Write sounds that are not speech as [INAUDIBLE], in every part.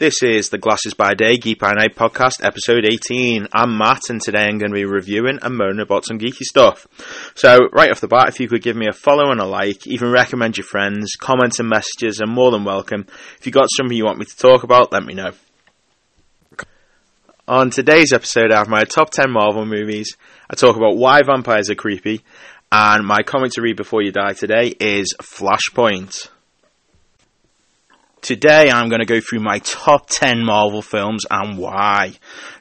This is the Glasses by Day Geek by Night podcast, episode 18. I'm Matt, and today I'm going to be reviewing and moaning about some geeky stuff. So, right off the bat, if you could give me a follow and a like, even recommend your friends, comments and messages are more than welcome. If you've got something you want me to talk about, let me know. On today's episode, I have my top 10 Marvel movies. I talk about why vampires are creepy, and my comic to read before you die today is Flashpoint. Today I'm going to go through my top 10 Marvel films and why.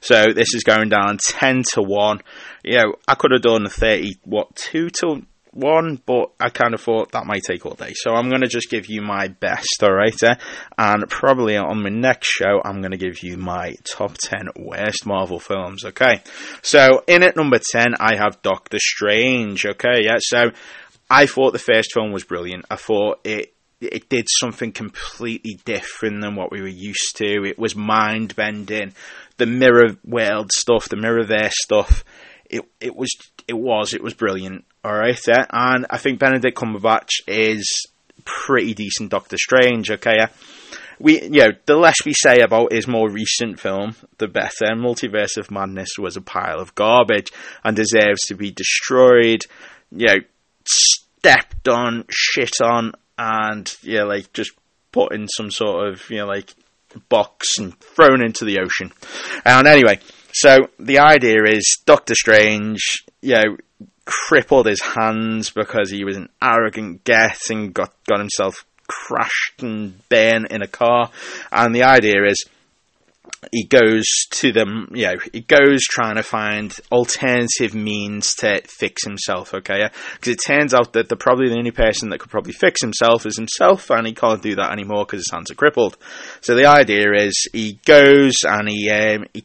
So this is going down 10 to 1. You know, I could have done 30, what, 2 to 1, but I kind of thought that might take all day. So I'm going to just give you my best, alright? Eh? And probably on my next show, I'm going to give you my top 10 worst Marvel films, okay? So in at number 10, I have Doctor Strange, okay? Yeah, so I thought the first film was brilliant. I thought it it did something completely different than what we were used to. It was mind bending. The mirror world stuff, the mirrorverse stuff, it it was it was it was brilliant. All right, yeah? and I think Benedict Cumberbatch is pretty decent Doctor Strange. Okay, yeah. We, you know, the less we say about his more recent film, the better. Multiverse of Madness was a pile of garbage and deserves to be destroyed. You know, stepped on, shit on, and yeah, like just put in some sort of you know like box and thrown into the ocean. And anyway, so the idea is Doctor Strange, you know, crippled his hands because he was an arrogant get and got got himself crashed and burned in a car. And the idea is he goes to them, you know, he goes trying to find alternative means to fix himself, okay? Because it turns out that the probably the only person that could probably fix himself is himself, and he can't do that anymore because his hands are crippled. So the idea is he goes and he, um, he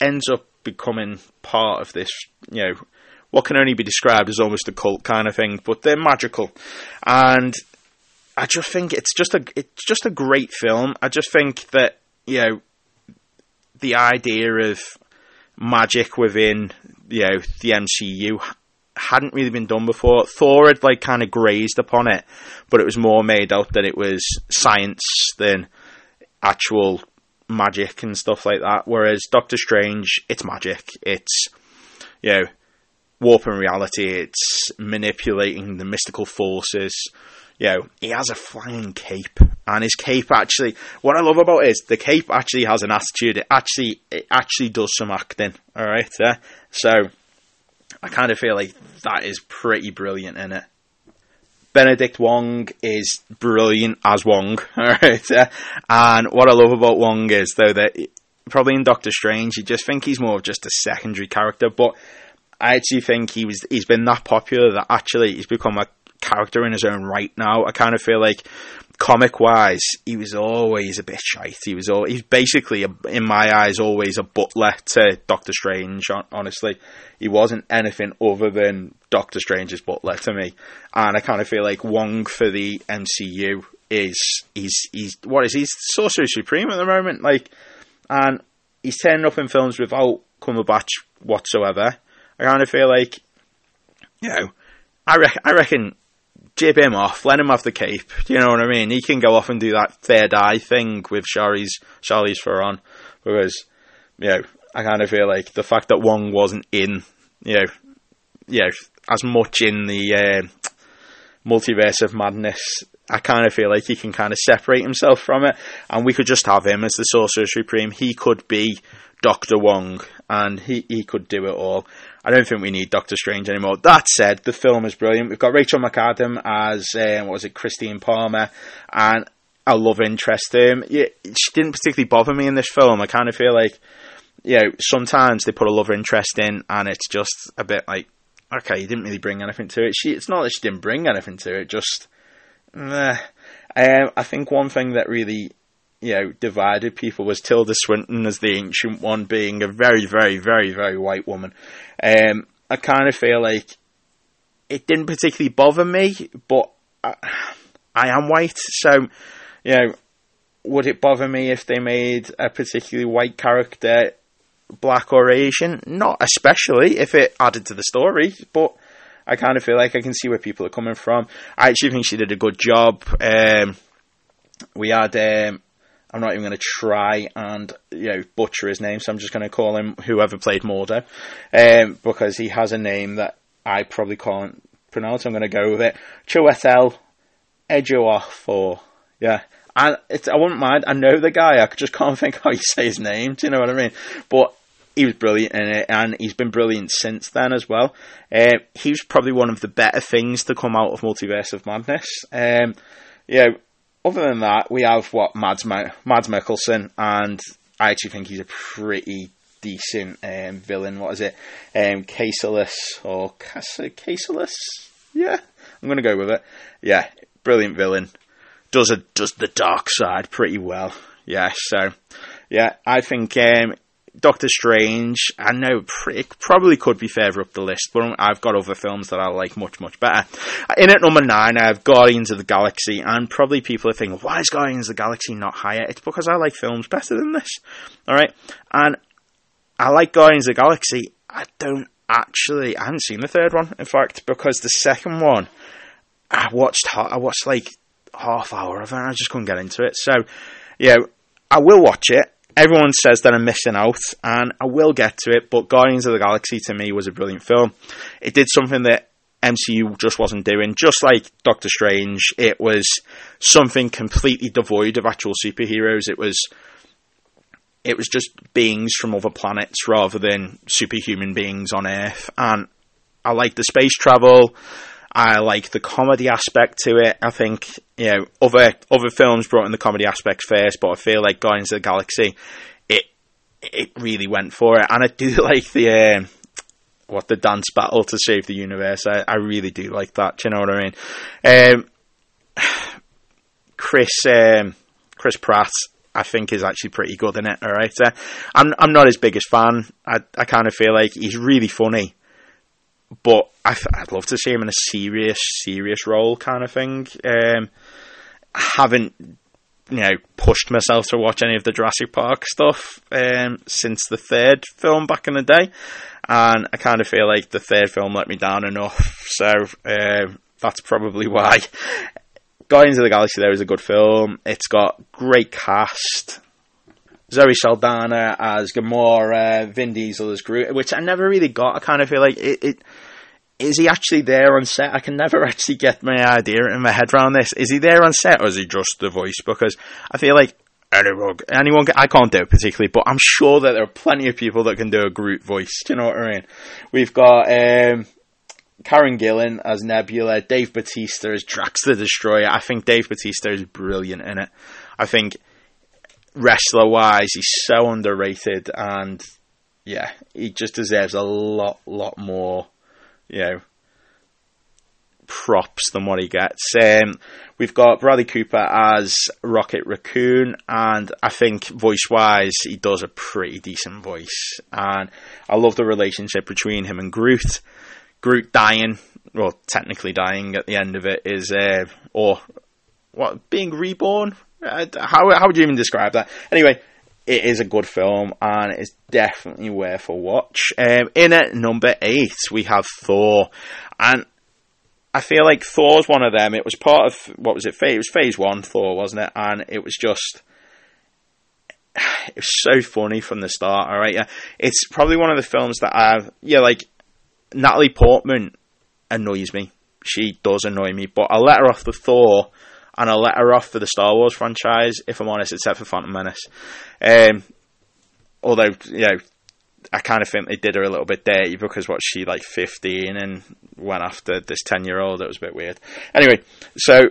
ends up becoming part of this, you know, what can only be described as almost a cult kind of thing, but they're magical. And I just think it's just a, it's just a great film. I just think that, you know, the idea of magic within you know the MCU hadn't really been done before. Thor had like kind of grazed upon it, but it was more made out that it was science than actual magic and stuff like that. Whereas Doctor Strange, it's magic. It's you know warping reality. It's manipulating the mystical forces you know, he has a flying cape, and his cape actually. What I love about it is the cape actually has an attitude. It actually, it actually does some acting. All right, uh, so I kind of feel like that is pretty brilliant in it. Benedict Wong is brilliant as Wong. [LAUGHS] All right, uh, and what I love about Wong is though that probably in Doctor Strange, you just think he's more of just a secondary character, but I actually think he was he's been that popular that actually he's become a character in his own right now. I kind of feel like comic wise, he was always a bit shite. He was all, he's basically, a, in my eyes, always a butler to Doctor Strange. Honestly, he wasn't anything other than Doctor Strange's butler to me. And I kind of feel like Wong for the MCU is he's he's what is he's Sorcerer Supreme at the moment, like, and he's turning up in films without Cumberbatch whatsoever. I kind of feel like, you know, I, re- I reckon jib him off, let him have the cape. Do you know what I mean? He can go off and do that third eye thing with Charlize Charlize Theron because you know I kind of feel like the fact that Wong wasn't in you know you know as much in the uh, multiverse of madness. I kind of feel like he can kind of separate himself from it, and we could just have him as the Sorcerer Supreme. He could be Doctor Wong, and he, he could do it all. I don't think we need Doctor Strange anymore. That said, the film is brilliant. We've got Rachel McAdam as um, what was it, Christine Palmer, and a love interest. Um, yeah, she didn't particularly bother me in this film. I kind of feel like, you know, sometimes they put a love interest in, and it's just a bit like, okay, you didn't really bring anything to it. She, it's not that she didn't bring anything to it, just. Um, I think one thing that really you know, divided people was Tilda Swinton as the ancient one being a very, very, very, very white woman. Um, I kind of feel like it didn't particularly bother me, but I, I am white, so, you know, would it bother me if they made a particularly white character black or Asian? Not especially if it added to the story, but I kind of feel like I can see where people are coming from. I actually think she did a good job. Um, we had um, I'm not even going to try and you know butcher his name, so I'm just going to call him whoever played Mordo, um, because he has a name that I probably can't pronounce. I'm going to go with it. Chiwetel Ejiofor. Yeah. It's, I wouldn't mind. I know the guy. I just can't [LAUGHS] think how you say his name. Do you know what I mean? But he was brilliant in it, and he's been brilliant since then as well. Uh, he was probably one of the better things to come out of Multiverse of Madness. Um, yeah, other than that, we have what Mads, Ma- Mads Mikkelsen, and I actually think he's a pretty decent um, villain. What is it? Um, Caseless or Caseless? Yeah, I'm to go with it. Yeah, brilliant villain. Does a does the dark side pretty well. Yeah, so yeah, I think um, Doctor Strange, I know it probably could be further up the list, but I've got other films that I like much, much better. In at number nine, I have Guardians of the Galaxy, and probably people are thinking, why is Guardians of the Galaxy not higher? It's because I like films better than this. Alright? And I like Guardians of the Galaxy. I don't actually, I haven't seen the third one, in fact, because the second one, I watched, I watched like half hour of it, and I just couldn't get into it. So, yeah, I will watch it everyone says that I'm missing out, and I will get to it, but Guardians of the Galaxy to me was a brilliant film. It did something that MCU just wasn't doing. Just like Doctor Strange, it was something completely devoid of actual superheroes. It was it was just beings from other planets rather than superhuman beings on Earth. And I like the space travel. I like the comedy aspect to it. I think you know other other films brought in the comedy aspects first, but I feel like Guardians of the Galaxy, it it really went for it, and I do [LAUGHS] like the um, what the dance battle to save the universe. I, I really do like that. Do you know what I mean? Um, Chris um, Chris Pratt. I think is actually pretty good in it. All right, uh, I'm I'm not his biggest fan. I I kind of feel like he's really funny, but I would love to see him in a serious, serious role kind of thing. Um, haven't, you know, pushed myself to watch any of the Jurassic Park stuff um, since the third film back in the day, and I kind of feel like the third film let me down enough. So um, that's probably why. [LAUGHS] Guardians of the Galaxy there is a good film. It's got great cast. Zoe Saldana as Gamora, Vin Diesel as Groot, which I never really got. I kind of feel like it, it is he actually there on set? I can never [LAUGHS] actually get my idea in my head around this. Is he there on set or is he just the voice? Because I feel like anyone, anyone I can't do it particularly, but I'm sure that there are plenty of people that can do a Groot voice. Do you know what I mean? We've got um, Karen Gillan as Nebula, Dave Batista as Drax the Destroyer. I think Dave Batista is brilliant in it. I think wrestler wise, he's so underrated, and yeah, he just deserves a lot, lot more you know, props than what he gets. Um, we've got Bradley Cooper as Rocket Raccoon, and I think voice wise, he does a pretty decent voice. And I love the relationship between him and Groot. Groot dying, well, technically dying at the end of it, is, uh, or what, being reborn? Uh, how, how would you even describe that? Anyway, it is a good film and it's definitely worth a watch. Um, in at number eight, we have Thor, and I feel like Thor's one of them. It was part of what was it? It was Phase One Thor, wasn't it? And it was just. [SIGHS] It was so funny from the start. All right, yeah, it's probably one of the films that I've yeah, like Natalie Portman annoys me. She does annoy me, but I let her off the Thor and I let her off for the Star Wars franchise, if I'm honest, except for Phantom Menace. Um, although, you know, I kind of think they did her a little bit dirty because what she like 15 and went after this 10 year old. It was a bit weird. Anyway, so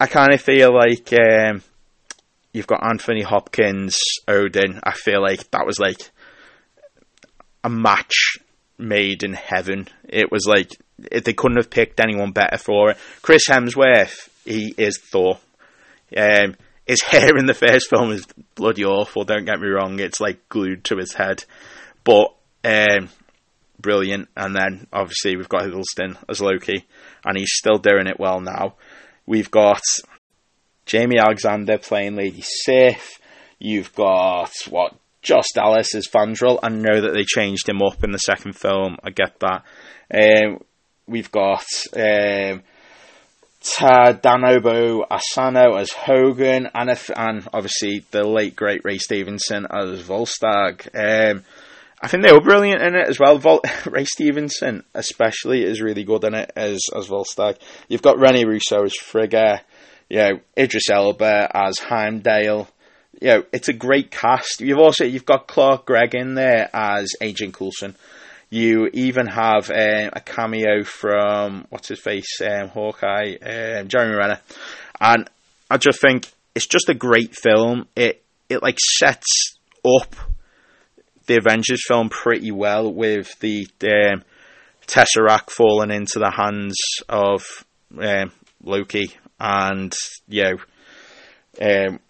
I kind of feel like um, you've got Anthony Hopkins, Odin. I feel like that was like a match made in heaven. It was like they couldn't have picked anyone better for it. Chris Hemsworth he is Thor. Um, his [LAUGHS] hair in the first film is bloody awful. Don't get me wrong; it's like glued to his head, but um, brilliant. And then obviously we've got Hiddleston as Loki, and he's still doing it well now. We've got Jaimie Alexander playing Lady Sif. You've got what Josh Dallas as Fandral. I know that they changed him up in the second film. I get that. Um, we've got um, Tadanobu Asano as Hogun, and if, and obviously the late great Ray Stevenson as Volstagg. Um, I think they were brilliant in it as well. Vol- [LAUGHS] Ray Stevenson, especially, is really good in it as as Volstagg. You've got Rene Russo as Frigga, you know, Idris Elba as Heimdall. You know, it's a great cast. You've also you've got Clark Gregg in there as Agent Coulson. You even have um, a cameo from what's his face, um, Hawkeye, um, Jeremy Renner, and I just think it's just a great film. It it like sets up the Avengers film pretty well with the um, Tesseract falling into the hands of um, Loki, and you know, um,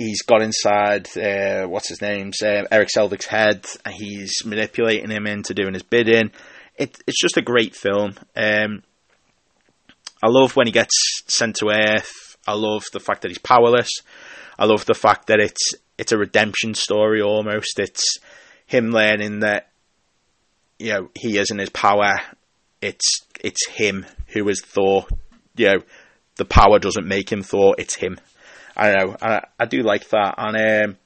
he's got inside uh, what's his name's uh, Erik Selvig's head, and he's manipulating him into doing his bidding. It, it's just a great film. Um, I love when he gets sent to Earth. I love the fact that he's powerless. I love the fact that it's it's a redemption story almost. It's him learning that you know he isn't his power. It's it's him who is Thor. You know, the power doesn't make him Thor. It's him. I don't know. I, I do like that. And um,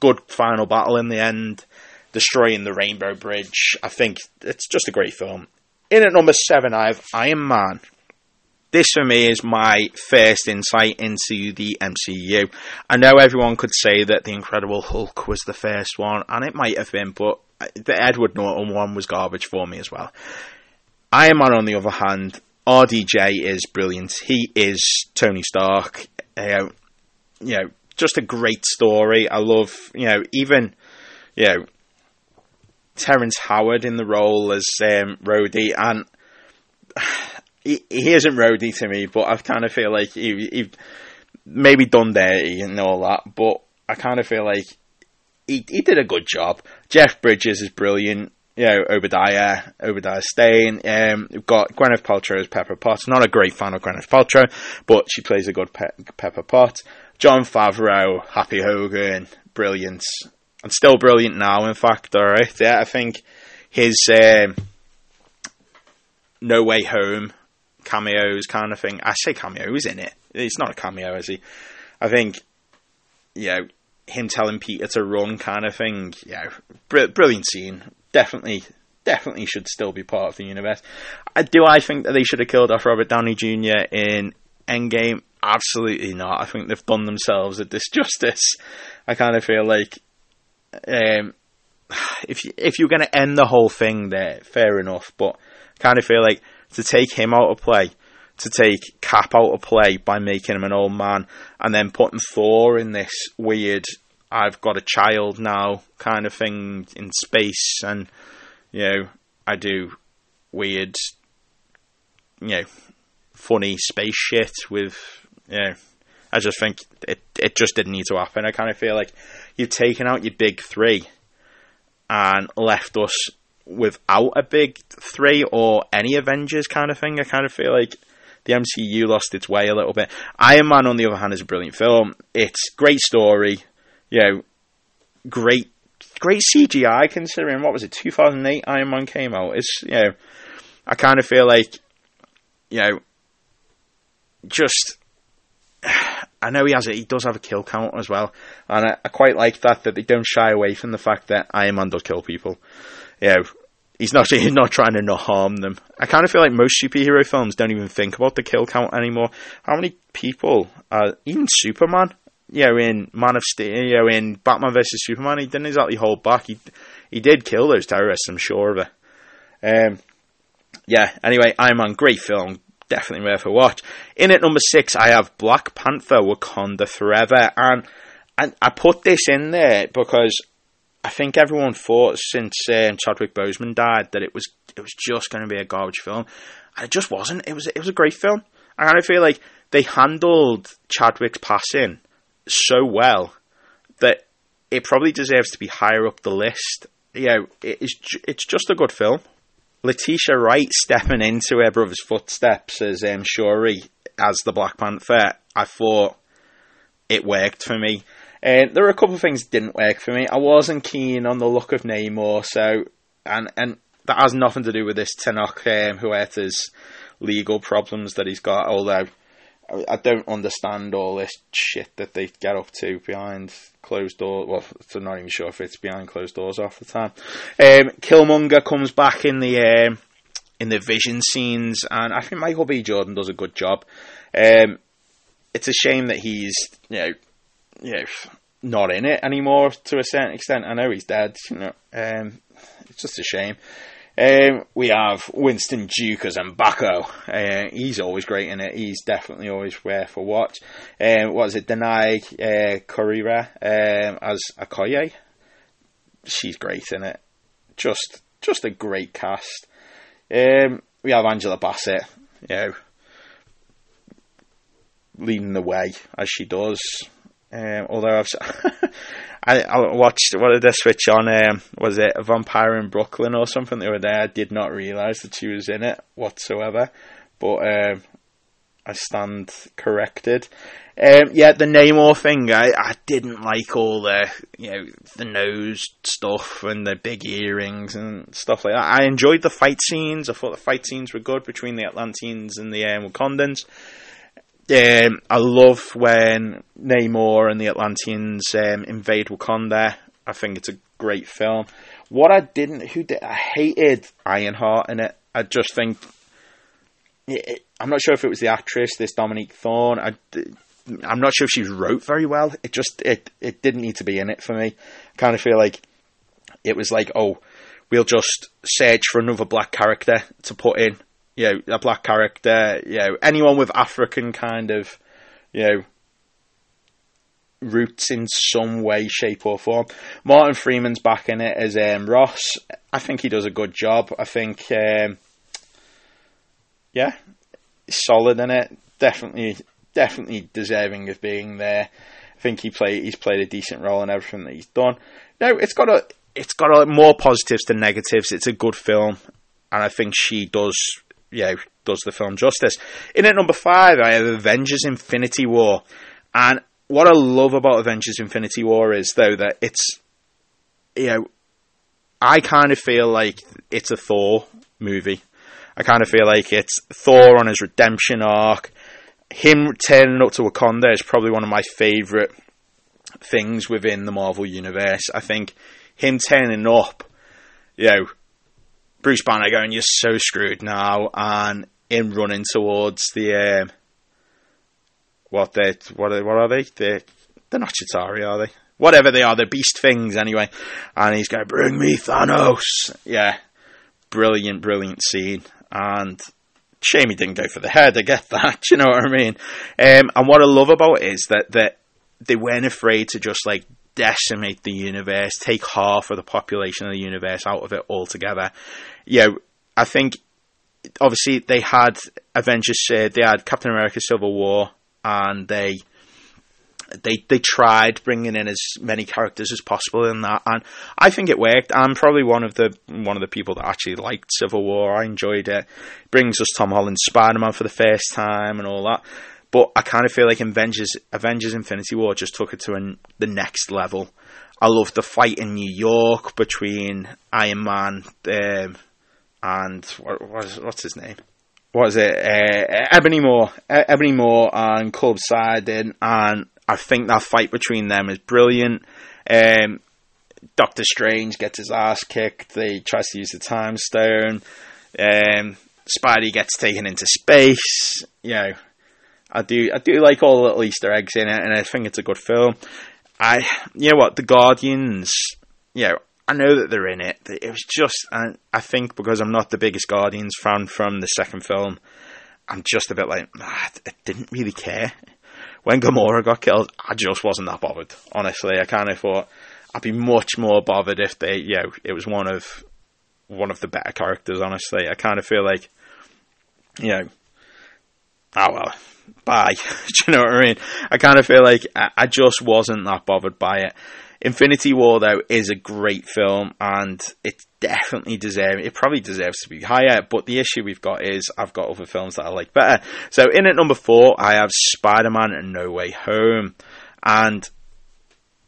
good final battle in the end, destroying the Rainbow Bridge. I think it's just a great film. In at number seven, I have Iron Man. This for me is my first insight into the MCU. I know everyone could say that The Incredible Hulk was the first one, and it might have been, but the Edward Norton one was garbage for me as well. Iron Man, on the other hand, RDJ is brilliant. He is Tony Stark. Uh, you know, just a great story. I love, you know, even, you know, Terrence Howard in the role as um, and [SIGHS] he, he isn't Rhodey to me, but I kind of feel like he, he maybe done dirty and all that, but I kind of feel like he he did a good job. Jeff Bridges is brilliant. You know, Obadiah, Obadiah Stane. Um, we've got Gwyneth Paltrow as Pepper Potts. Not a great fan of Gwyneth Paltrow, but she plays a good pe- Pepper Potts. Jon Favreau, Happy Hogan, brilliant. And still brilliant now, in fact, alright. Yeah, I think his um, No Way Home cameos kind of thing. I say cameo, he's in it. It's not a cameo, is he? I think, you know, him telling Peter to run kind of thing, yeah, br- brilliant scene. Definitely, definitely should still be part of the universe. Uh, do I think that they should have killed off Robert Downey Jr. in Endgame? Absolutely not. I think they've done themselves a disjustice. I kind of feel like um, if you, if you're going to end the whole thing there, fair enough. But I kind of feel like to take him out of play, to take Cap out of play by making him an old man, and then putting Thor in this weird I've got a child now kind of thing in space, and you know I do weird, you know, funny space shit with you know. I just think it it just didn't need to happen. I kind of feel like you've taken out your big three and left us without a big three or any Avengers kind of thing. I kind of feel like the MCU lost its way a little bit. Iron Man, on the other hand, is a brilliant film. It's great story, you know, great, great CGI considering what was it, 2008 Iron Man came out. It's you know, I kind of feel like, you know, just. [SIGHS] I know he has a, he does have a kill count as well, and I, I quite like that that they don't shy away from the fact that Iron Man does kill people you know, he's not [LAUGHS] he's not trying to not harm them. I kind of feel like most superhero films don't even think about the kill count anymore. How many people, uh, even Superman, you know, in Man of Steel, you know, in Batman versus Superman, he didn't exactly hold back. He he did kill those terrorists, I'm sure of it. Um, yeah. Anyway, Iron Man, great film. Definitely worth a watch. In at number six, I have Black Panther: Wakanda Forever, and and I put this in there because I think everyone thought since um, Chadwick Boseman died that it was it was just going to be a garbage film, and it just wasn't. It was it was a great film. And I kind of feel like they handled Chadwick's passing so well that it probably deserves to be higher up the list. You know, it is it's just a good film. Letitia Wright stepping into her brother's footsteps as um, Shuri as the Black Panther, I thought it worked for me. Uh, there were a couple of things didn't work for me. I wasn't keen on the look of Namor, so and and that has nothing to do with this Tenoch um, Huerta's legal problems that he's got. Although I don't understand all this shit that they get up to behind closed doors. Well, I'm not even sure if it's behind closed doors half the time. Um, Killmonger comes back in the um, in the vision scenes, and I think Michael B. Jordan does a good job. Um, it's a shame that he's you know you know not in it anymore to a certain extent. I know he's dead. You know, um, it's just a shame. Um, we have Winston Duke as Mbaku. Uh, he's always great in it. He's definitely always worth a watch. Um, what is it? Danai uh, Gurira um, as Okoye. She's great in it. Just, just a great cast. Um, we have Angela Bassett. You know, leading the way as she does. Um, although I've, [LAUGHS] I, I watched what did I switch on? Um, was it Vampire in Brooklyn or something the other day? I did not realise that she was in it whatsoever, but um, I stand corrected. Um, yeah, the Namor thing, I, I didn't like all the you know the nose stuff and the big earrings and stuff like that. I enjoyed the fight scenes. I thought the fight scenes were good between the Atlanteans and the um, Wakandans. Um, I love when Namor and the Atlanteans um, invade Wakanda. I think it's a great film. What I didn't, who did, I hated Ironheart in it. I just think, it, I'm not sure if it was the actress, this Dominique Thorne. I, I'm not sure if she wrote very well. It just, it, it didn't need to be in it for me. I kind of feel like it was like, oh, we'll just search for another black character to put in you know, a black character, you know, anyone with African kind of, you know, roots in some way, shape, or form. Martin Freeman's back in it as um, Ross. I think he does a good job. I think, um, yeah, solid in it. Definitely, definitely deserving of being there. I think he play he's played a decent role in everything that he's done. No, it's got a it's got a, more positives than negatives. It's a good film, and I think she does yeah, does the film justice. In at number five, I have Avengers Infinity War. And what I love about Avengers Infinity War is, though, that it's, you know, I kind of feel like it's a Thor movie. I kind of feel like it's Thor on his redemption arc. Him turning up to Wakanda is probably one of my favourite things within the Marvel Universe. I think him turning up, you know, Bruce Banner going, "You're so screwed now," and him running towards the um, what they what are, what are they? They they're not Chitauri, are they? Whatever they are, they're beast things anyway. And he's going, "Bring me Thanos!" Yeah, brilliant, brilliant scene. And shame he didn't go for the head. I get [LAUGHS] that. you know what I mean? Um, and what I love about it is that that they weren't afraid to just like decimate the universe, take half of the population of the universe out of it altogether. Know, I think obviously they had Avengers, uh, they had Captain America: Civil War, and they they they tried bringing in as many characters as possible in that, and I think it worked. I'm probably one of the one of the people that actually liked Civil War. I enjoyed it. it brings us Tom Holland Spider Man for the first time and all that. But I kind of feel like Avengers, Avengers Infinity War just took it to an, the next level. I love the fight in New York between Iron Man um, and what, what's his name? What is it? Uh, Ebony Maw, Ebony Maw and Cull Obsidian, and I think that fight between them is brilliant. Um, Doctor Strange gets his ass kicked. They tries to use the Time Stone. Um, Spidey gets taken into space. You know, I do I do like all the little Easter eggs in it, and I think it's a good film. I you know what the Guardians, you know, I know that they're in it. It was just I, I think because I'm not the biggest Guardians fan from the second film, I'm just a bit like ah, I didn't really care when Gamora got killed. I just wasn't that bothered. Honestly, I kind of thought I'd be much more bothered if they you know it was one of one of the better characters. Honestly, I kind of feel like you know. Oh well, bye. [LAUGHS] Do you know what I mean? I kind of feel like I, just wasn't that bothered by it. Infinity War though is a great film and it definitely deserves it probably deserves to be higher, but the issue we've got is I've got other films that I like better. So in at number four I have Spider Man and No Way Home. And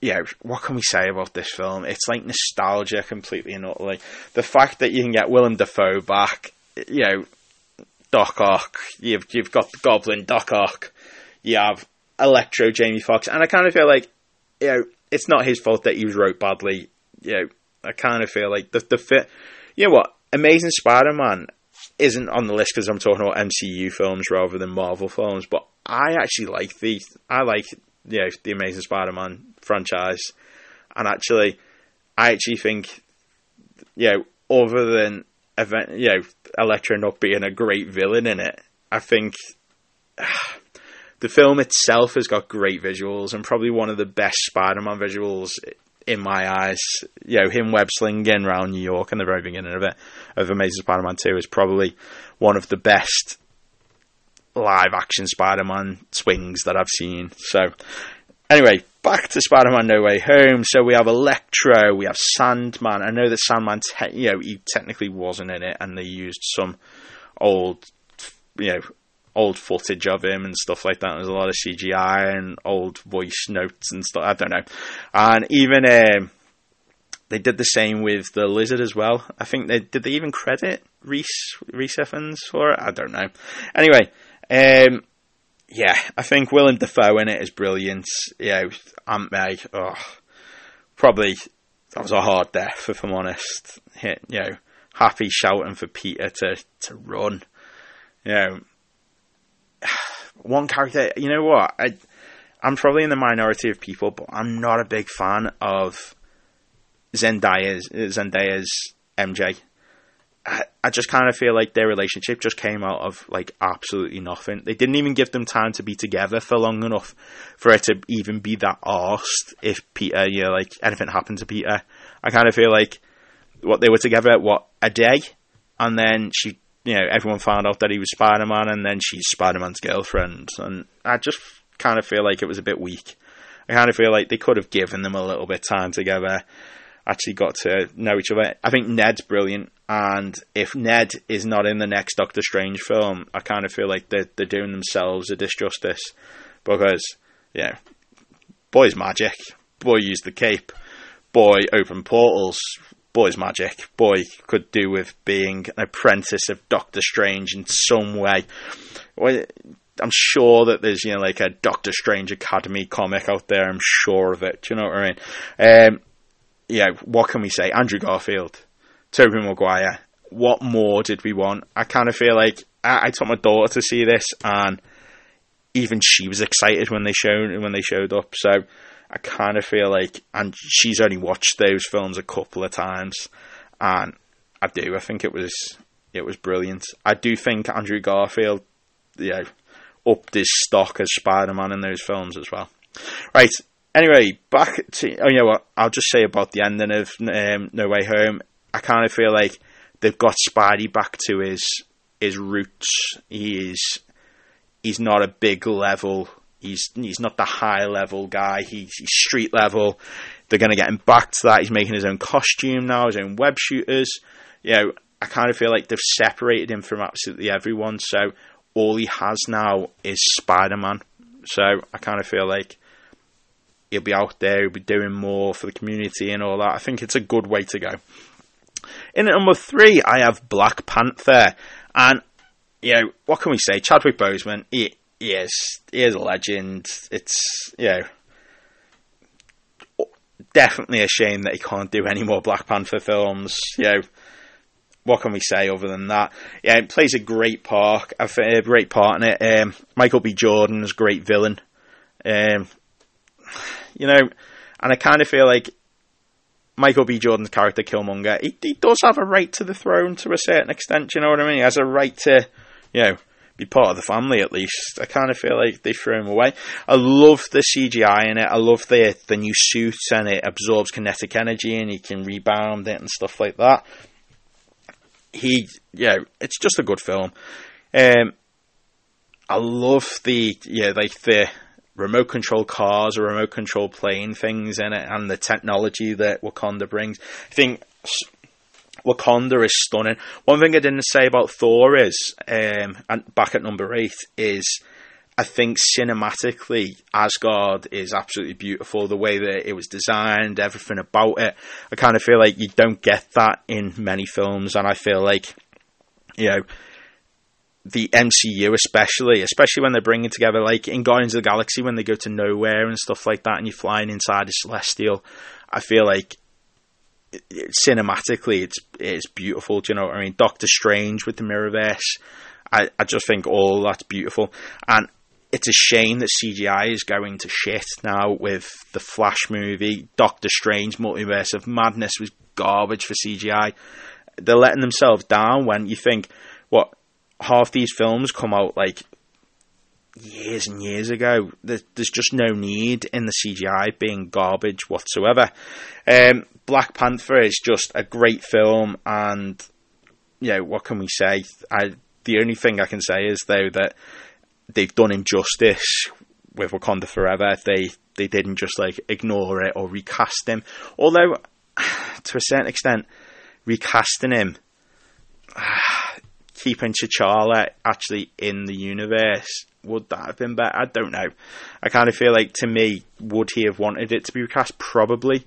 yeah, what can we say about this film? It's like nostalgia completely and utterly. The fact that you can get Willem Dafoe back, you know, Doc Ock, you've you've got the Goblin Doc Ock, you have Electro Jamie Foxx, and I kind of feel like you know it's not his fault that he was wrote badly. You know, I kind of feel like the the fit. You know what? Amazing Spider-Man isn't on the list because I'm talking about MCU films rather than Marvel films, but I actually like the I like you know the Amazing Spider-Man franchise, and actually, I actually think you know other than event you know Electro not being a great villain in it, I think. [SIGHS] The film itself has got great visuals and probably one of the best Spider-Man visuals in my eyes, you know, him web slinging around New York in the very beginning of it, of Amazing Spider-Man 2 is probably one of the best live action Spider-Man swings that I've seen. So, anyway, back to Spider-Man No Way Home. So we have Electro, we have Sandman. I know that Sandman, te- you know, he technically wasn't in it, and they used some old, you know, old footage of him and stuff like that. There's a lot of CGI and old voice notes and stuff. I don't know. And even um, they did the same with the lizard as well. I think they did. They even credit Rhys Rhys Ifans for it. I don't know. Anyway, um, yeah, I think Willem Dafoe in it is brilliant. Know, Aunt May. Oh, probably that was a hard death if I'm honest. You know, happy shouting for Peter to to run. You know, [SIGHS] one character. You know what? I I'm probably in the minority of people, but I'm not a big fan of Zendaya's Zendaya's MJ. I, just kind of feel like their relationship just came out of like absolutely nothing. They didn't even give them time to be together for long enough for it to even be that arsed if Peter, you know, like anything happened to Peter. I kind of feel like what they were together, what, a day? And then she you know, everyone found out that he was Spider Man, and then she's Spider Man's girlfriend. And I just kind of feel like it was a bit weak. I kind of feel like they could have given them a little bit time together, actually got to know each other. I think Ned's brilliant, and if Ned is not in the next Doctor Strange film, I kind of feel like they're, they're doing themselves a disjustice because, yeah, boy's magic, boy used the cape, boy opened portals, boy's magic. Boy could do with being an apprentice of Doctor Strange in some way. I'm sure that there's you know like a Doctor Strange Academy comic out there. I'm sure of it. Do you know what I mean? Um, yeah. What can we say? Andrew Garfield, Tobey Maguire. What more did we want? I kind of feel like I, I took my daughter to see this, and even she was excited when they showed when they showed up. So I kind of feel like, and she's only watched those films a couple of times, and I do. I think it was it was brilliant. I do think Andrew Garfield, you know, upped his stock as Spider Man in those films as well. Right. Anyway, back to oh, you know what? I'll just say about the ending of um, No Way Home. I kind of feel like they've got Spidey back to his his roots. He is he's not a big level He's he's not the high level guy. He's, he's street level. They're going to get him back to that. He's making his own costume now, his own web shooters. You know, I kind of feel like they've separated him from absolutely everyone. So all he has now is Spider Man. So I kind of feel like he'll be out there, he'll be doing more for the community and all that. I think it's a good way to go. In at number three, I have Black Panther. And, you know, what can we say? Chadwick Boseman, he, he is he is a legend. It's you know definitely a shame that he can't do any more Black Panther films. You know, what can we say other than that? Yeah, it plays a great part, a great part in it. Um, Michael B. Jordan's great villain. Um, you know, and I kind of feel like Michael B. Jordan's character Killmonger, he, he does have a right to the throne to a certain extent. You know what I mean? He has a right to, you know, be part of the family at least. I kind of feel like they threw him away. I love the CGI in it. I love the the new suit and it absorbs kinetic energy and he can rebound it and stuff like that. He, yeah, it's just a good film. Um, I love the yeah, like the remote control cars or remote control plane things in it and the technology that Wakanda brings. I think Wakanda is stunning. One thing I didn't say about Thor is, um, and back at number eight, is I think cinematically Asgard is absolutely beautiful. The way that it was designed, everything about it. I kind of feel like you don't get that in many films, and I feel like, you know, the MCU, especially, especially when they're bringing together, like in Guardians of the Galaxy, when they go to nowhere and stuff like that, and you're flying inside a celestial. I feel like cinematically, it's it's beautiful. Do you know what I mean? Doctor Strange with the Mirrorverse. I, I just think all that's beautiful, and it's a shame that CGI is going to shit now with the Flash movie. Doctor Strange Multiverse of Madness was garbage for CGI. They're letting themselves down when you think, what, half these films come out like years and years ago. There's just no need in the CGI being garbage whatsoever. Um, Black Panther is just a great film, and you know what can we say? I, the only thing I can say is though that they've done him justice with Wakanda Forever. They they didn't just like ignore it or recast him. Although, [SIGHS] to a certain extent, recasting him, [SIGHS] keeping T'Challa actually in the universe, would that have been better? I don't know. I kind of feel like to me, would he have wanted it to be recast? Probably.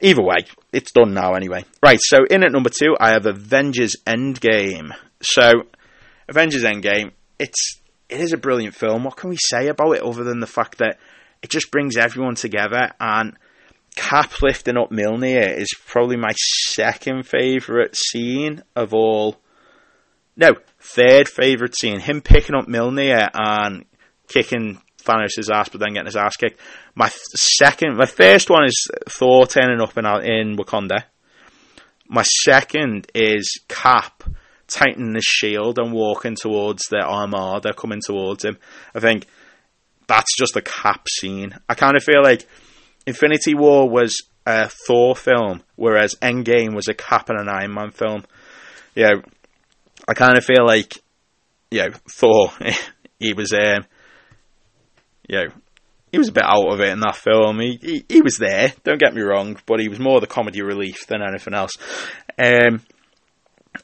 Either way, it's done now anyway. Right, so in at number two, I have Avengers Endgame. So, Avengers Endgame, it's it is a brilliant film. What can we say about it other than the fact that it just brings everyone together and Cap lifting up Mjolnir is probably my second favourite scene of all. No, third favourite scene. Him picking up Mjolnir uh, and kicking Thanos' ass, but then getting his ass kicked. My second, my first one is Thor turning up in, in Wakanda. My second is Cap tightening his shield and walking towards the armada coming towards him. I think that's just a cap scene. I kind of feel like Infinity War was a Thor film, whereas Endgame was a Cap and an Iron Man film. Know, I kind of feel like, you know, Thor, [LAUGHS] he was, um, you know, he was a bit out of it in that film. He, he, he was there, don't get me wrong, but he was more the comedy relief than anything else. Um,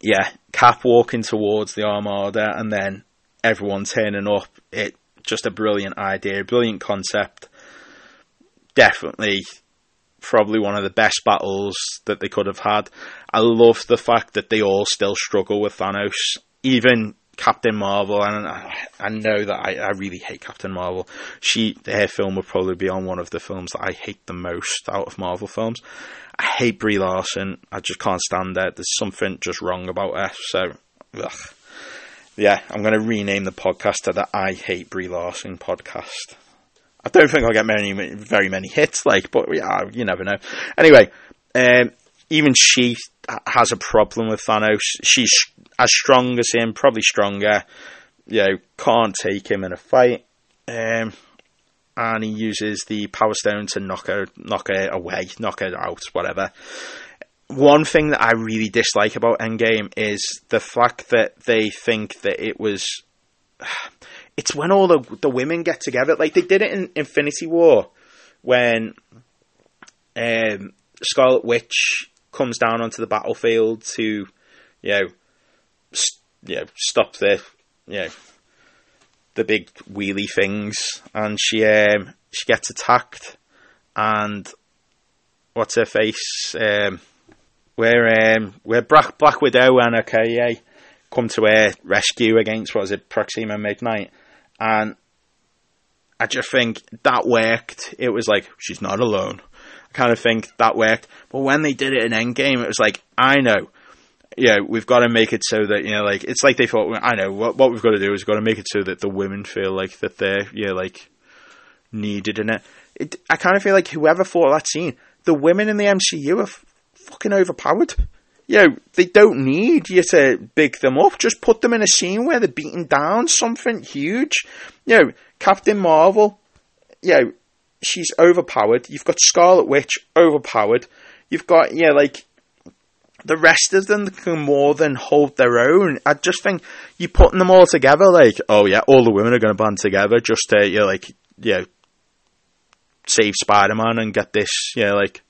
yeah, Cap walking towards the Armada and then everyone turning up. It just a brilliant idea, brilliant concept. Definitely, probably one of the best battles that they could have had. I love the fact that they all still struggle with Thanos, even Captain Marvel, and I, I know that I, I, really hate Captain Marvel. She, her film would probably be on one of the films that I hate the most out of Marvel films. I hate Brie Larson. I just can't stand her. There's something just wrong about her. So, ugh. yeah, I'm going to rename the podcast to the I Hate Brie Larson podcast. I don't think I'll get many, very many hits, like, but yeah, you never know. Anyway, um, even she has a problem with Thanos. She's as strong as him, probably stronger. You know, can't take him in a fight. Um, and he uses the Power Stone to knock her, knock her away, knock her out, whatever. One thing that I really dislike about Endgame is the fact that they think that it was. [SIGHS] It's when all the the women get together, like they did it in Infinity War, when um, Scarlet Witch comes down onto the battlefield to, you know, st- you know, stop the, you know, the big wheelie things, and she um, she gets attacked, and what's her face? Um, where um, where Black Black Widow and Okoye, come to her rescue against what was it, Proxima Midnight, and I just think that worked. It was like she's not alone. Kind of think that worked, but when they did it in Endgame, it was like I know yeah, we've got to make it so that you know, like it's like they thought. I know what what we've got to do is we've got to make it so that the women feel like that they're yeah like needed in it. it I kind of feel like whoever thought that scene, the women in the MCU are f- fucking overpowered. You know, they don't need you to big them up. Just put them in a scene where they're beating down something huge. You know, Captain Marvel. You know, she's overpowered. You've got Scarlet Witch overpowered. You've got yeah, like the rest of them can more than hold their own. I just think you putting them all together, like, oh yeah, all the women are going to band together just to, you know, like, yeah, save Spider Man and get this, yeah, like,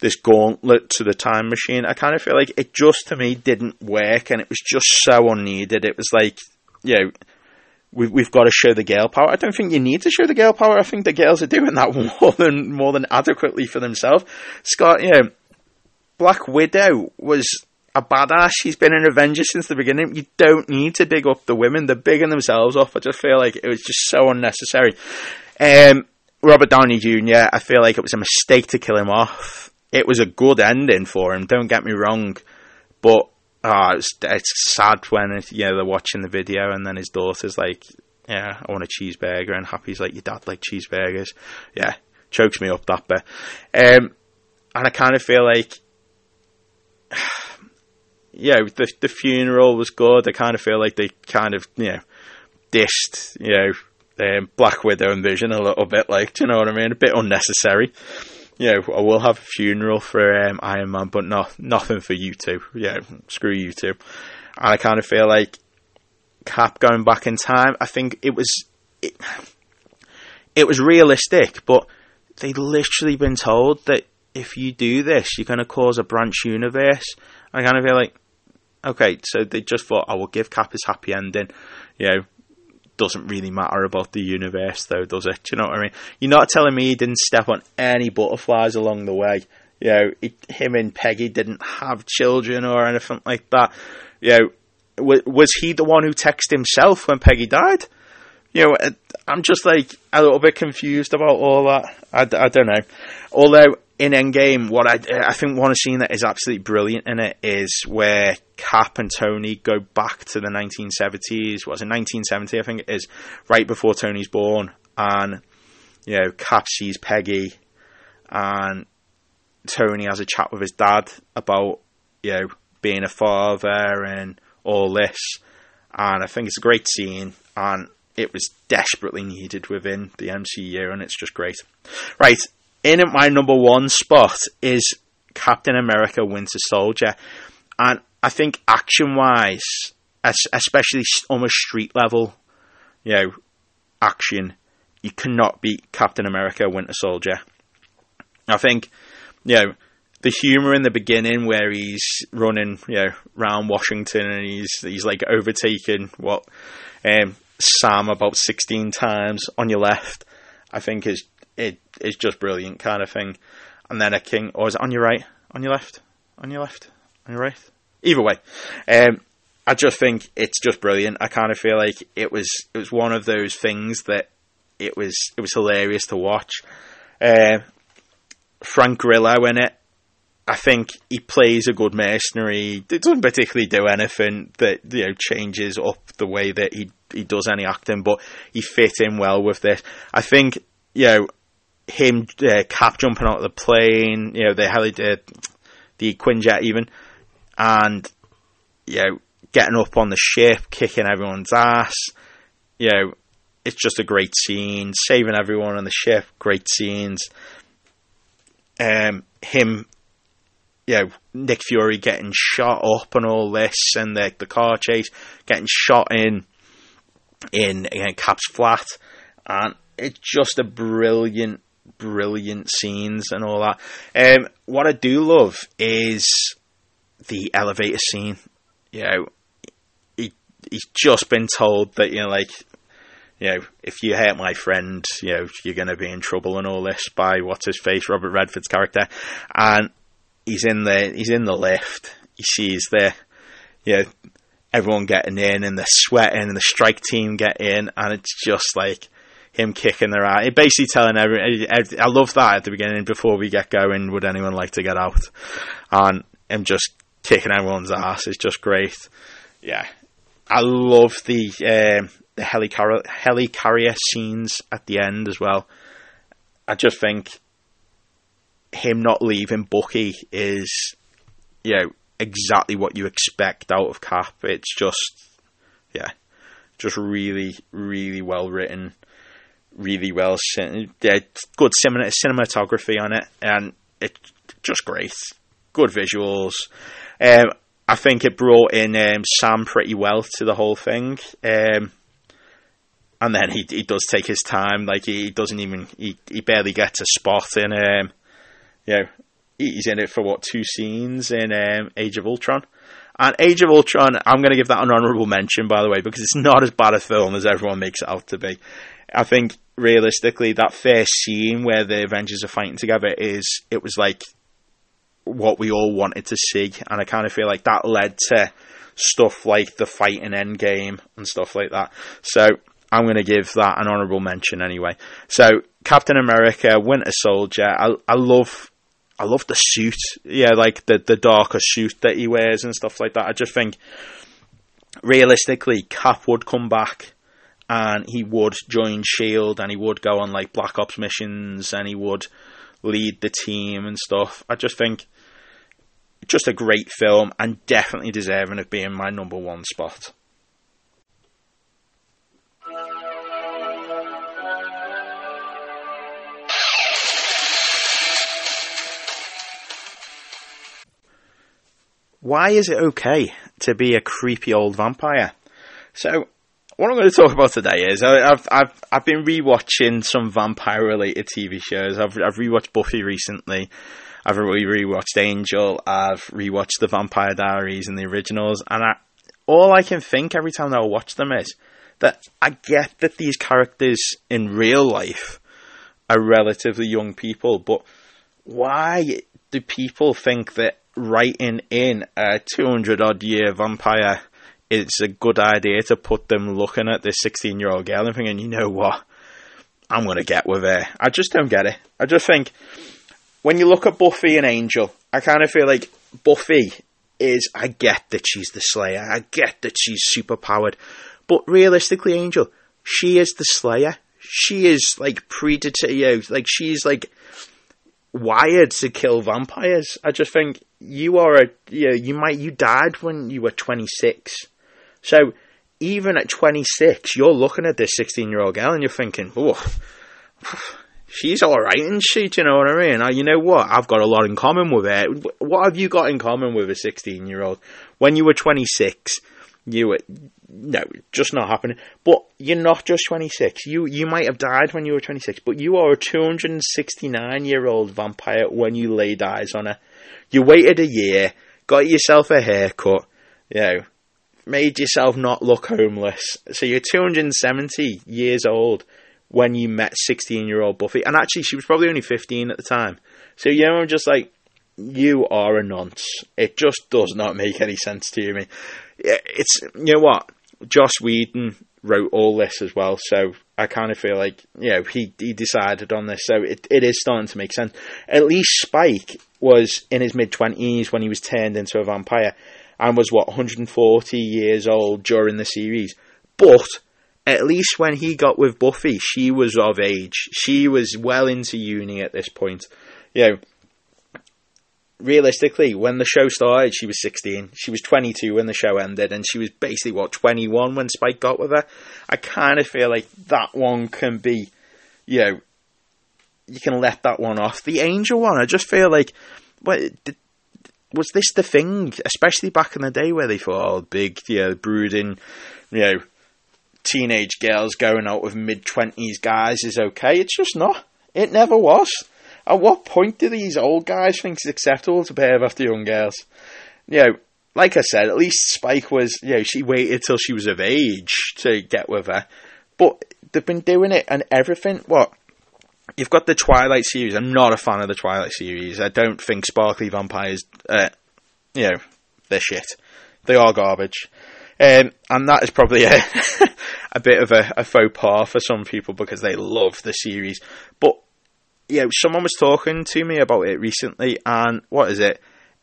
this gauntlet to the time machine. I kind of feel like it just to me didn't work, and it was just so unneeded. It was like, you know. We've, we've got to show the girl power. I don't think you need to show the girl power. I think the girls are doing that [LAUGHS] more than more than adequately for themselves. Scott, you know, Black Widow was a badass. She's been an Avenger since the beginning. You don't need to big up the women. They're bigging themselves up. I just feel like it was just so unnecessary. Um, Robert Downey Jr., I feel like it was a mistake to kill him off. It was a good ending for him, don't get me wrong. But oh, it's, it's sad when it, you know, they're watching the video and then his daughter's like, yeah, I want a cheeseburger. And Happy's like, your dad like cheeseburgers. Yeah, chokes me up that bit. Um, and I kind of feel like, [SIGHS] yeah, the the funeral was good. I kind of feel like they kind of you know dished you know um, Black Widow and Vision a little bit. Like, do you know what I mean? A bit unnecessary. You know, I will have a funeral for um, Iron Man, but not nothing for you two. Yeah, screw you two. And I kind of feel like Cap going back in time. I think it was it, it was realistic, but they'd literally been told that if you do this, you're going to cause a branch universe. I kind of feel like, okay, so they just thought, I will give Cap his happy ending. You know, doesn't really matter about the universe, though, does it? Do you know what I mean? You're not telling me he didn't step on any butterflies along the way. You know, it, him and Peggy didn't have children or anything like that. You know, was, was he the one who texted himself when Peggy died? You know, uh, I'm just like a little bit confused about all that. I, I don't know. Although in Endgame, what I I think one scene that is absolutely brilliant in it is where Cap and Tony go back to the 1970s. Was it 1970? I think it is right before Tony's born, and you know Cap sees Peggy, and Tony has a chat with his dad about you know being a father and all this, and I think it's a great scene, and it was desperately needed within the MCU, and it's just great. Right, in at my number one spot is Captain America Winter Soldier. And I think action wise, especially almost street level, you know, action, you cannot beat Captain America Winter Soldier. I think, you know, the humor in the beginning where he's running, you know, around Washington and he's he's like overtaking what um, Sam about sixteen times on your left, I think is it is just brilliant kind of thing. And then a king, or is it on your right, on your left, on your left, on your right? Either way, um, I just think it's just brilliant. I kind of feel like it was it was one of those things that it was it was hilarious to watch. Uh, Frank Grillo in it. I think he plays a good mercenary. He doesn't particularly do anything that you know changes up the way that he he does any acting, but he fit in well with this. I think you know him uh, Cap jumping out of the plane, you know, the heli, uh, the Quinjet even, and you know, getting up on the ship, kicking everyone's ass. You know, it's just a great scene. Saving everyone on the ship, great scenes. Um, him, you know, Nick Fury getting shot up and all this, and the the car chase, getting shot in in, in Cap's flat, and it's just a brilliant brilliant scenes and all that. Um, what I do love is the elevator scene. You know, he he's just been told that you know, like, you know, if you hurt my friend, you know, you're going to be in trouble and all this by what's his face, Robert Redford's character, and he's in the he's in the lift. He sees the, you know, everyone getting in and the sweating and the strike team get in, and it's just like him kicking their ass. Basically telling everyone, I love that at the beginning before we get going. Would anyone like to get out? And him just kicking everyone's ass is just great. Yeah, I love the um, the helicar- helicarrier scenes at the end as well. I just think him not leaving Bucky is, you know, exactly what you expect out of Cap. It's just, yeah, just really, really well written really well. Good cinematography on it, and it's just great. Good visuals. Um, I think it brought in um, Sam pretty well to the whole thing. Um, and then he he does take his time. Like he doesn't even he, he barely gets a spot in. Um, you know, he's in it for what two scenes in um, Age of Ultron. And Age of Ultron, I'm going to give that an honourable mention, by the way, because it's not as bad a film as everyone makes it out to be. I think realistically, that first scene where the Avengers are fighting together is it was like what we all wanted to see, and I kind of feel like that led to stuff like the fight in Endgame and stuff like that. So I'm going to give that an honourable mention anyway. So Captain America, Winter Soldier, I, I love. I love the suit, yeah, like the the darker suit that he wears and stuff like that. I just think, realistically, Cap would come back and he would join Shield and he would go on like Black Ops missions and he would lead the team and stuff. I just think just a great film and definitely deserving of being my number one spot. Why is it okay to be a creepy old vampire? So, what I'm going to talk about today is I, have I've I've been rewatching some vampire related TV shows. I've I've rewatched Buffy recently. I've re rewatched Angel. I've rewatched The Vampire Diaries and the originals, and I all I can think every time I watch them is that I get that these characters in real life are relatively young people, but why do people think that writing in a 200 odd year vampire it's a good idea to put them looking at this 16 year old girl and thinking, you know what, I'm going to get with her. I just don't get it. I just think when you look at Buffy and Angel, I kind of feel like Buffy is, I get that she's the Slayer, I get that she's super powered, but realistically, Angel, she is the Slayer. She is like predator, like she's like wired to kill vampires. I just think you are a, you know, you might, you died when you were 26 so even at 26, you're looking at this 16 year old girl and you're thinking, oh, she's all right, isn't she? Do you know what I mean? You know what? I've got a lot in common with her. What have you got in common with a 16 year old? When you were 26, you were no, just not happening. But you're not just 26. You you might have died when you were 26, but you are a 269 year old vampire when you laid eyes on her. You waited a year, got yourself a haircut, you know, made yourself not look homeless. So you're 270 years old when you met 16 year old Buffy. And actually, she was probably only 15 at the time. So, you know, I'm just like, you are a nonce. It just does not make any sense to me. It's, you know what? Joss Whedon wrote all this as well. So I kind of feel like, you know, he, he decided on this. So it, it is starting to make sense. At least Spike was in his mid 20s when he was turned into a vampire and was what 140 years old during the series. But at least when he got with Buffy, she was of age. She was well into uni at this point. You know, realistically, when the show started, she was 16. She was 22 when the show ended, and she was basically, what, 21 when Spike got with her? I kind of feel like that one can be, you know, you can let that one off. The Angel one, I just feel like, well, was this the thing, especially back in the day where they thought, oh, big, you know, brooding, you know, teenage girls going out with mid 20s guys is okay? It's just not. It never was. At what point do these old guys think it's acceptable to behave after young girls? You know, like I said, at least Spike was, you know, she waited till she was of age to get with her. But they've been doing it and everything. What? You've got the Twilight series. I'm not a fan of the Twilight series. I don't think sparkly vampires, uh, you know, they're shit. They are garbage. Um, and that is probably a, [LAUGHS] a bit of a, a, faux pas for some people because they love the series. But, you know, someone was talking to me about it recently, and what is it?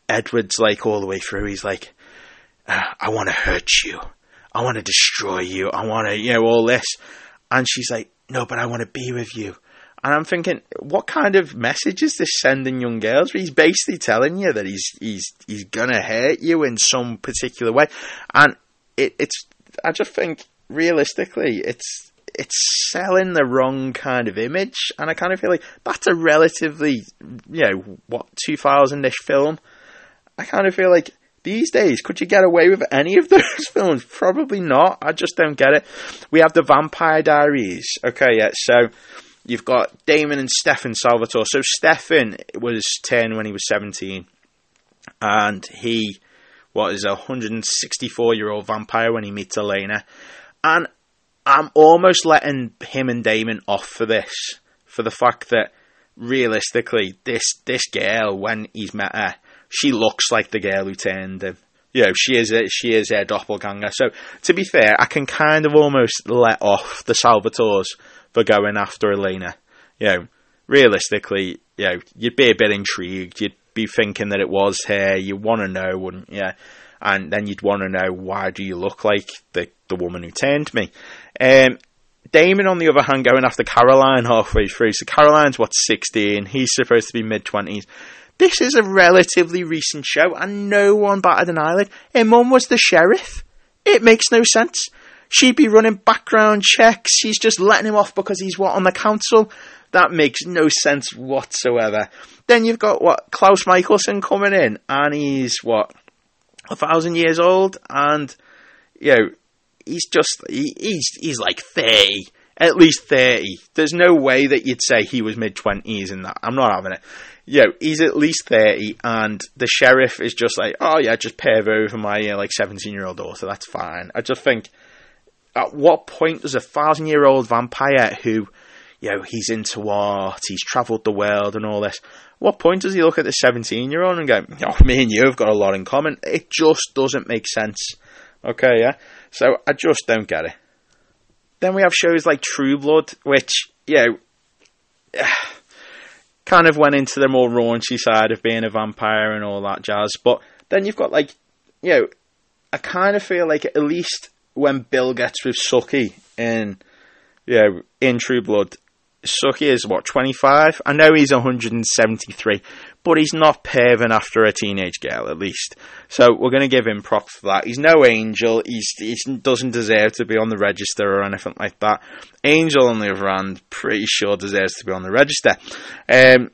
Edward's like all the way through, he's like, ah, I want to hurt you. I want to destroy you. I want to, you know, all this. And she's like, no, but I want to be with you. And I'm thinking, what kind of message is this sending young girls? He's basically telling you that he's he's he's gonna hurt you in some particular way, and it, it's. I just think realistically, it's it's selling the wrong kind of image, and I kind of feel like that's a relatively, you know, what two thousand ish film. I kind of feel like these days, could you get away with any of [LAUGHS] those films? Probably not. I just don't get it. We have the Vampire Diaries. Okay, yeah. So You've got Damon and Stefan Salvatore. So Stefan was 10 when he was 17. And he what is a 164 year old vampire when he meets Elena. And I'm almost letting him and Damon off for this. For the fact that realistically, this this girl, when he's met her, she looks like the girl who turned him. You know, she is a, she is a doppelganger. So to be fair, I can kind of almost let off the Salvatores for going after Elena. You know, realistically, you know, you'd be a bit intrigued. You'd be thinking that it was her. You want to know, wouldn't you? And then you'd want to know why do you look like the the woman who turned me. Um, Damon, on the other hand, going after Caroline halfway through. So Caroline's what sixteen. He's supposed to be mid twenties. This is a relatively recent show, and no one batted an eyelid. Her mum was the sheriff. It makes no sense. She'd be running background checks. He's just letting him off because he's what on the council. That makes no sense whatsoever. Then you've got what Klaus Mikaelson coming in, and he's what a thousand years old, and you know he's just he, he's he's like thirty, at least thirty. There's no way that you'd say he was mid twenties in that. I'm not having it. You know, he's at least thirty, and the sheriff is just like, oh yeah, just pave over my know, like seventeen year old daughter. That's fine. I just think, at what point does a thousand year old vampire who you know, he's into art, he's travelled the world and all this. What point does he look at the 17 year old and go, oh, me and you have got a lot in common? It just doesn't make sense. Okay, yeah? So I just don't get it. Then we have shows like True Blood, which, you know, [SIGHS] kind of went into the more raunchy side of being a vampire and all that jazz. But then you've got like, you know, I kind of feel like at least when Bill gets with Sookie in, yeah in True Blood, Sookie is what 25. I know he's 173, but he's not paving after a teenage girl at least. So we're going to give him props for that. He's no angel. He's he doesn't deserve to be on the register or anything like that. Angel on the other hand, pretty sure deserves to be on the register. Um,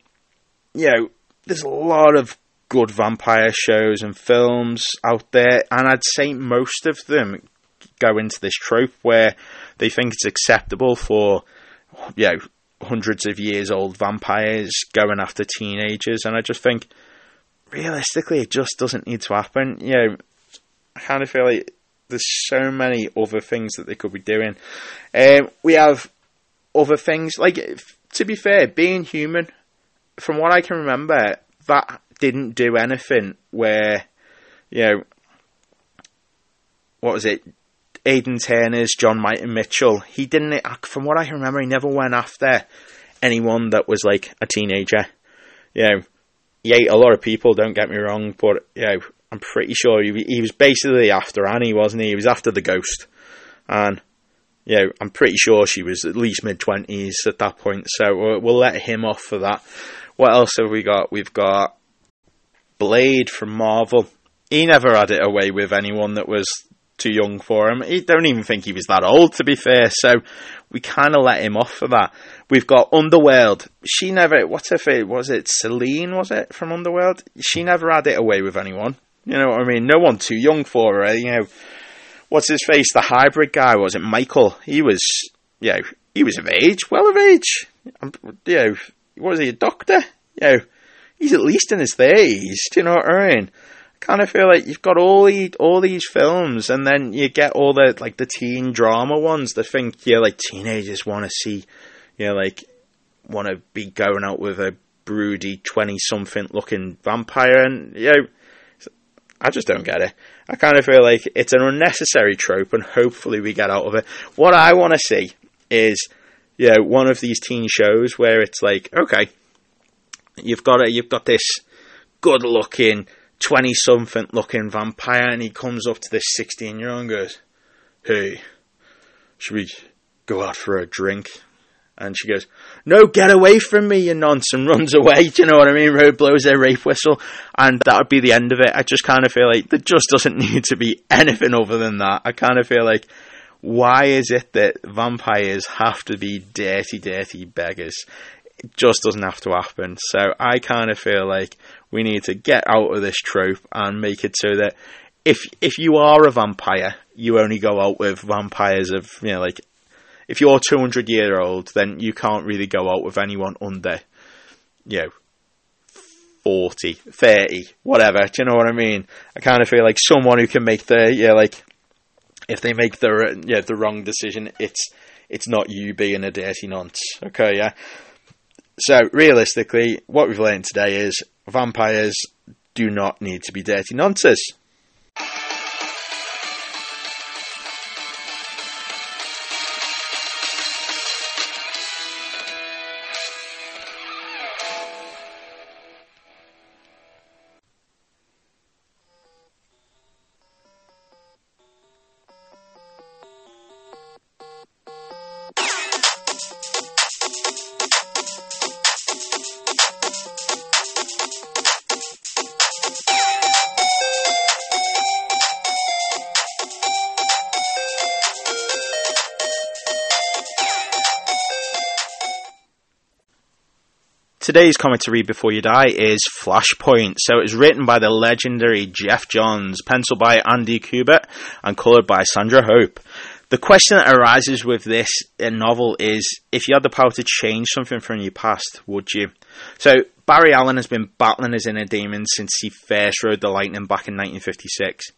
you know, there's a lot of good vampire shows and films out there, and I'd say most of them go into this trope where they think it's acceptable for you know hundreds of years old vampires going after teenagers, and I just think realistically it just doesn't need to happen. You know, I kind of feel like there's so many other things that they could be doing. Um, we have other things like to be fair, being human. From what I can remember, that didn't do anything where you know what was it Aidan Turner's John Mighton Mitchell, he didn't, from what I remember, he never went after anyone that was like a teenager. You know, he ate a lot of people, don't get me wrong, but, you know, I'm pretty sure he, he was basically after Annie, wasn't he? He was after the ghost. And, you know, I'm pretty sure she was at least mid 20s at that point, so we'll, we'll let him off for that. What else have we got? We've got Blade from Marvel. He never had it away with anyone that was too young for him. He don't even think he was that old, to be fair. So we kind of let him off for that. We've got Underworld. She never. What if it was it Selene? Was it from Underworld? She never had it away with anyone. You know what I mean? No one too young for her. You know, what's his face? The hybrid guy was it Michael? He was. You know, he was of age, well of age. You know, was he a doctor? You know, he's at least in his thirties. Do you know what I mean? Kind of feel like you've got all these all these films, and then you get all the like the teen drama ones that think yeah, like teenagers want to see, you know, like want to be going out with a broody twenty something looking vampire, and you know, I just don't get it. I kind of feel like it's an unnecessary trope, and hopefully we get out of it. What I want to see is, you know, one of these teen shows where it's like, okay, you've got a, you've got this good looking 20 something looking vampire and he comes up to this 16 year old and goes, Hey, should we go out for a drink? And she goes, No, get away from me, you nonce, and runs away. [LAUGHS] Do you know what I mean? Road blows their rape whistle, and that would be the end of it. I just kind of feel like there just doesn't [LAUGHS] need to be anything other than that. I kind of feel like, why is it that vampires have to be dirty, dirty beggars? It just doesn't have to happen. So I kind of feel like we need to get out of this trope and make it so that if if you are a vampire, you only go out with vampires of you know like if you're 200 year old, then you can't really go out with anyone under you know 40, 30, whatever. Do you know what I mean? I kind of feel like someone who can make the yeah like if they make the yeah the wrong decision, it's it's not you being a dirty nonce. Okay, yeah. So realistically, what we've learned today is vampires do not need to be dirty nonsense. Today's comic to read before you die is Flashpoint. So it's written by the legendary Geoff Johns, penciled by Andy Kubert, and coloured by Sandra Hope. The question that arises with this uh, novel is if you had the power to change something from your past, would you? So Barry Allen has been battling his inner demons since he first rode the Lightning back in 1956.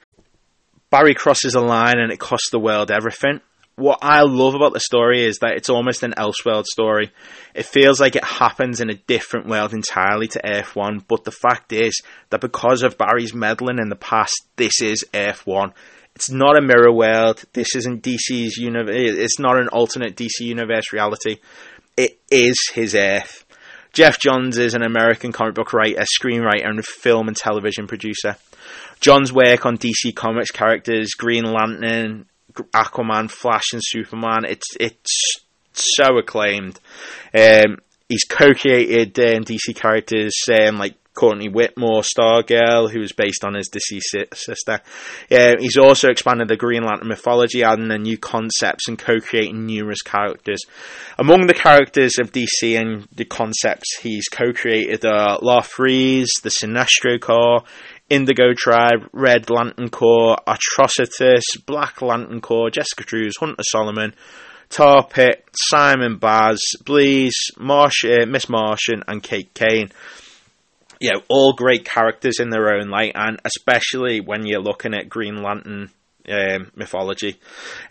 Barry crosses a line and it costs the world everything what I love about the story is that it's almost an Elseworld story. It feels like it happens in a different world entirely to Earth 1, but the fact is that because of Barry's meddling in the past, this is Earth 1. It's not a mirror world. This isn't DC's universe. It's not an alternate DC universe reality. It is his Earth. Geoff Johns is an American comic book writer, screenwriter, and film and television producer. John's work on DC Comics characters, Green Lantern, Aquaman, Flash, and Superman. It's it's so acclaimed. Um, he's co-created um, DC characters um, like Courtney Whitmore, Stargirl, who was based on his deceased sister. Uh, he's also expanded the Green Lantern mythology, adding new concepts and co-creating numerous characters. Among the characters of DC and the concepts he's co-created are Larfleeze, the Sinestro Corps, Indigo Tribe, Red Lantern Corps, Atrocitus, Black Lantern Corps, Jessica Cruz, Hunter Zolomon, Tar Pit, Simon Baz, Bleez, Marsh, uh, Miss Martian, and Kate Kane. You know, all great characters in their own light, and especially when you're looking at Green Lantern um, mythology.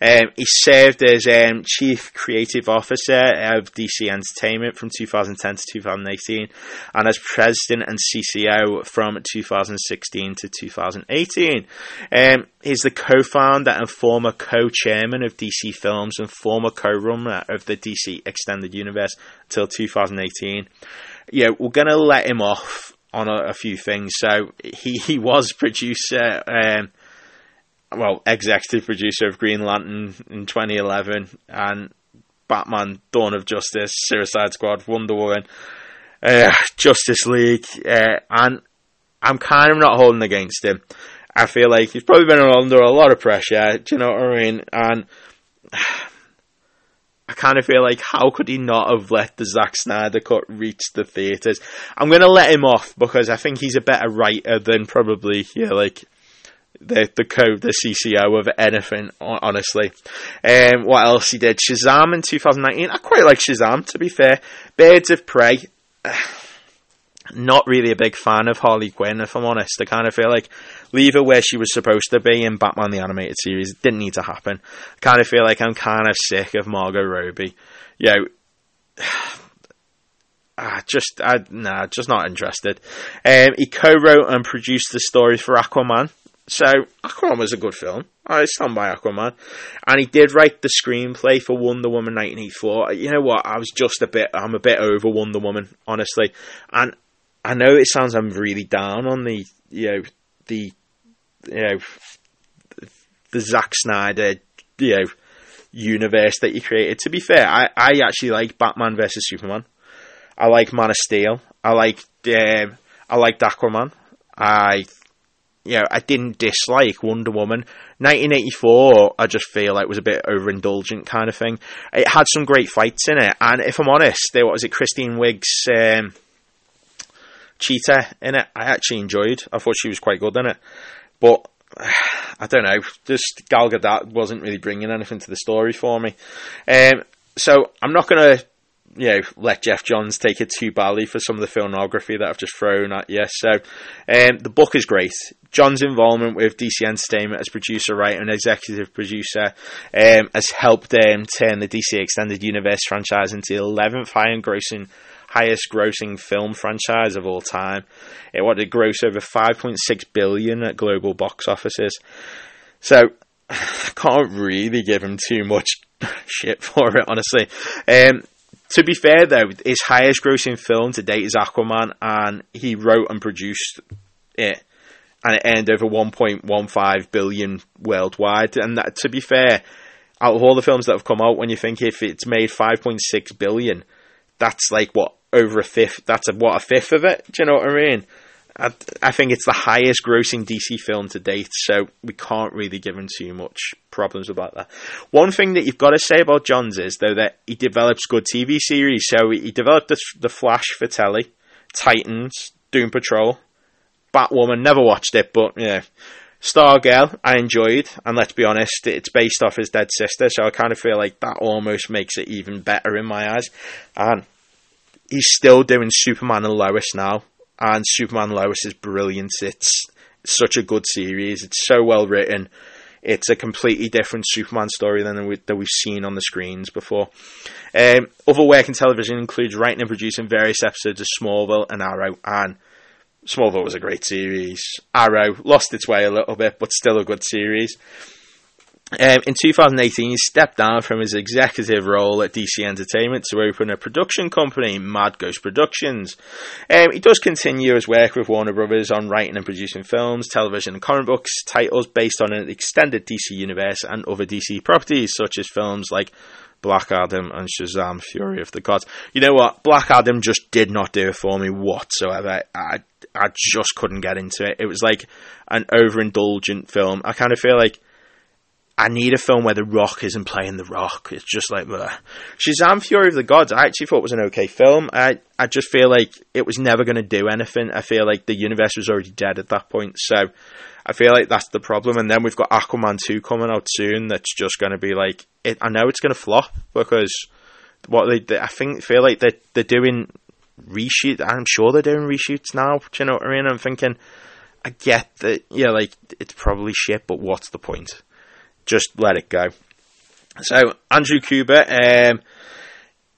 Um, he served as um, Chief Creative Officer of DC Entertainment from 2010 to 2018 and as President and CCO from 2016 to 2018. Um, he's the co-founder and former co-chairman of DC Films and former co-runner of the DC Extended Universe until 2018. Yeah, we're going to let him off on a, a, few things. So he, he was producer um, well, executive producer of Green Lantern in 2011 and Batman, Dawn of Justice, Suicide Squad, Wonder Woman, uh, Justice League, uh, and I'm kind of not holding against him. I feel like he's probably been under a lot of pressure, do you know what I mean? And I kind of feel like how could he not have let the Zack Snyder cut reach the theatres? I'm going to let him off because I think he's a better writer than probably, yeah, like the the code, the CCO of anything, honestly. Um, what else he did? Shazam in 2019. I quite like Shazam, to be fair. Birds of Prey. [SIGHS] Not really a big fan of Harley Quinn, if I'm honest. I kind of feel like leave her where she was supposed to be in Batman the Animated Series. It didn't need to happen. I kind of feel like I'm kind of sick of Margot Robbie. You know, [SIGHS] ah, just I, nah, just not interested. Um, he co-wrote and produced the story for Aquaman, so Aquaman was a good film. I stand by Aquaman, and he did write the screenplay for Wonder Woman 1984. You know what? I was just a bit. I'm a bit over Wonder Woman, honestly, and I know it sounds I'm really down on the you know the you know the Zack Snyder you know universe that you created. To be fair, I I actually like Batman versus Superman. I like Man of Steel. I like um, I liked Aquaman. I you know, I didn't dislike Wonder Woman. 1984, I just feel like was a bit overindulgent kind of thing. It had some great fights in it, and if I'm honest, there was it Kristen Wiig's um, Cheetah in it. I actually enjoyed. I thought she was quite good in it, but [SIGHS] I don't know. Just Gal Gadot wasn't really bringing anything to the story for me. Um, so I'm not going to you know, let Geoff Johns take it too badly for some of the filmography that I've just thrown at you. So, um, the book is great. John's involvement with DC Entertainment as producer, writer, and executive producer um, has helped um, turn the DC Extended Universe franchise into the 11th high grossing highest grossing film franchise of all time. It wanted to gross over 5.6 billion at global box offices. So, [SIGHS] I can't really give him too much [LAUGHS] shit for it, honestly. Um, to be fair, though, his highest grossing film to date is Aquaman, and he wrote and produced it, and it earned over 1.15 billion worldwide. And that, to be fair, out of all the films that have come out, when you think if it's made 5.6 billion, that's like what over a fifth. That's a, what a fifth of it. Do you know what I mean? I, I think it's the highest grossing DC film to date, so we can't really give him too much problems about that. One thing that you've got to say about Johns is though that he develops good TV series. So he developed the, the Flash for telly, Titans, Doom Patrol, Batwoman. Never watched it, but yeah. Stargirl, I enjoyed, and let's be honest, it's based off his dead sister, so I kind of feel like that almost makes it even better in my eyes. And he's still doing Superman and Lois now, and Superman and Lois is brilliant. It's such a good series. It's so well written. It's a completely different Superman story than we, that we've seen on the screens before. Um, other work in television includes writing and producing various episodes of Smallville and Arrow, and Smallville was a great series. Arrow lost its way a little bit, but still a good series. Um, in 2018, he stepped down from his executive role at DC Entertainment to open a production company, Mad Ghost Productions. Um, he does continue his work with Warner Brothers on writing and producing films, television, and comic books titles based on an extended DC universe and other DC properties, such as films like Black Adam and Shazam: Fury of the Gods. You know what? Black Adam just did not do it for me whatsoever. I I just couldn't get into it. It was like an overindulgent film. I kind of feel like I need a film where The Rock isn't playing The Rock. It's just like bleh. Shazam: Fury of the Gods. I actually thought was an okay film. I I just feel like it was never going to do anything. I feel like the universe was already dead at that point. So I feel like that's the problem. And then we've got Aquaman two coming out soon. That's just going to be like it. I know it's going to flop because what they, they I think feel like they they're doing reshoot. I'm sure they're doing reshoots now. Do you know what I mean? I'm thinking. I get that, yeah, like it's probably shit, but what's the point? Just let it go. So Andrew Kubert, um,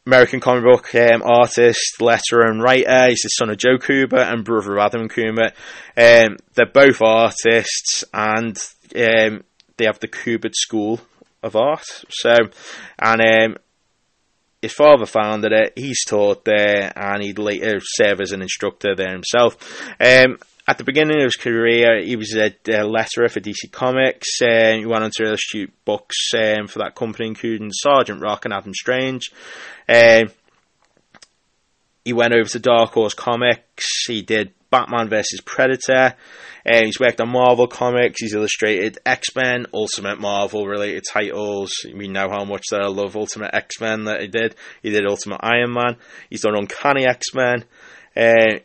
American comic book um, artist, letterer, and writer. He's the son of Joe Kubert and brother of Adam Kubert. Um, they're both artists, and um, they have the Kubert School of Art. So, and um, his father founded it. He's taught there, and he'd later serve as an instructor there himself. Um, at the beginning of his career, he was a, a letterer for DC Comics. Um, he went on to illustrate books um, for that company, including Sergeant Rock and Adam Strange. Um, he went over to Dark Horse Comics. He did Batman vs Predator. Um, he's worked on Marvel Comics. He's illustrated X Men, Ultimate Marvel related titles. We know how much that I love Ultimate X Men that he did. He did Ultimate Iron Man. He's done Uncanny X Men. Uh,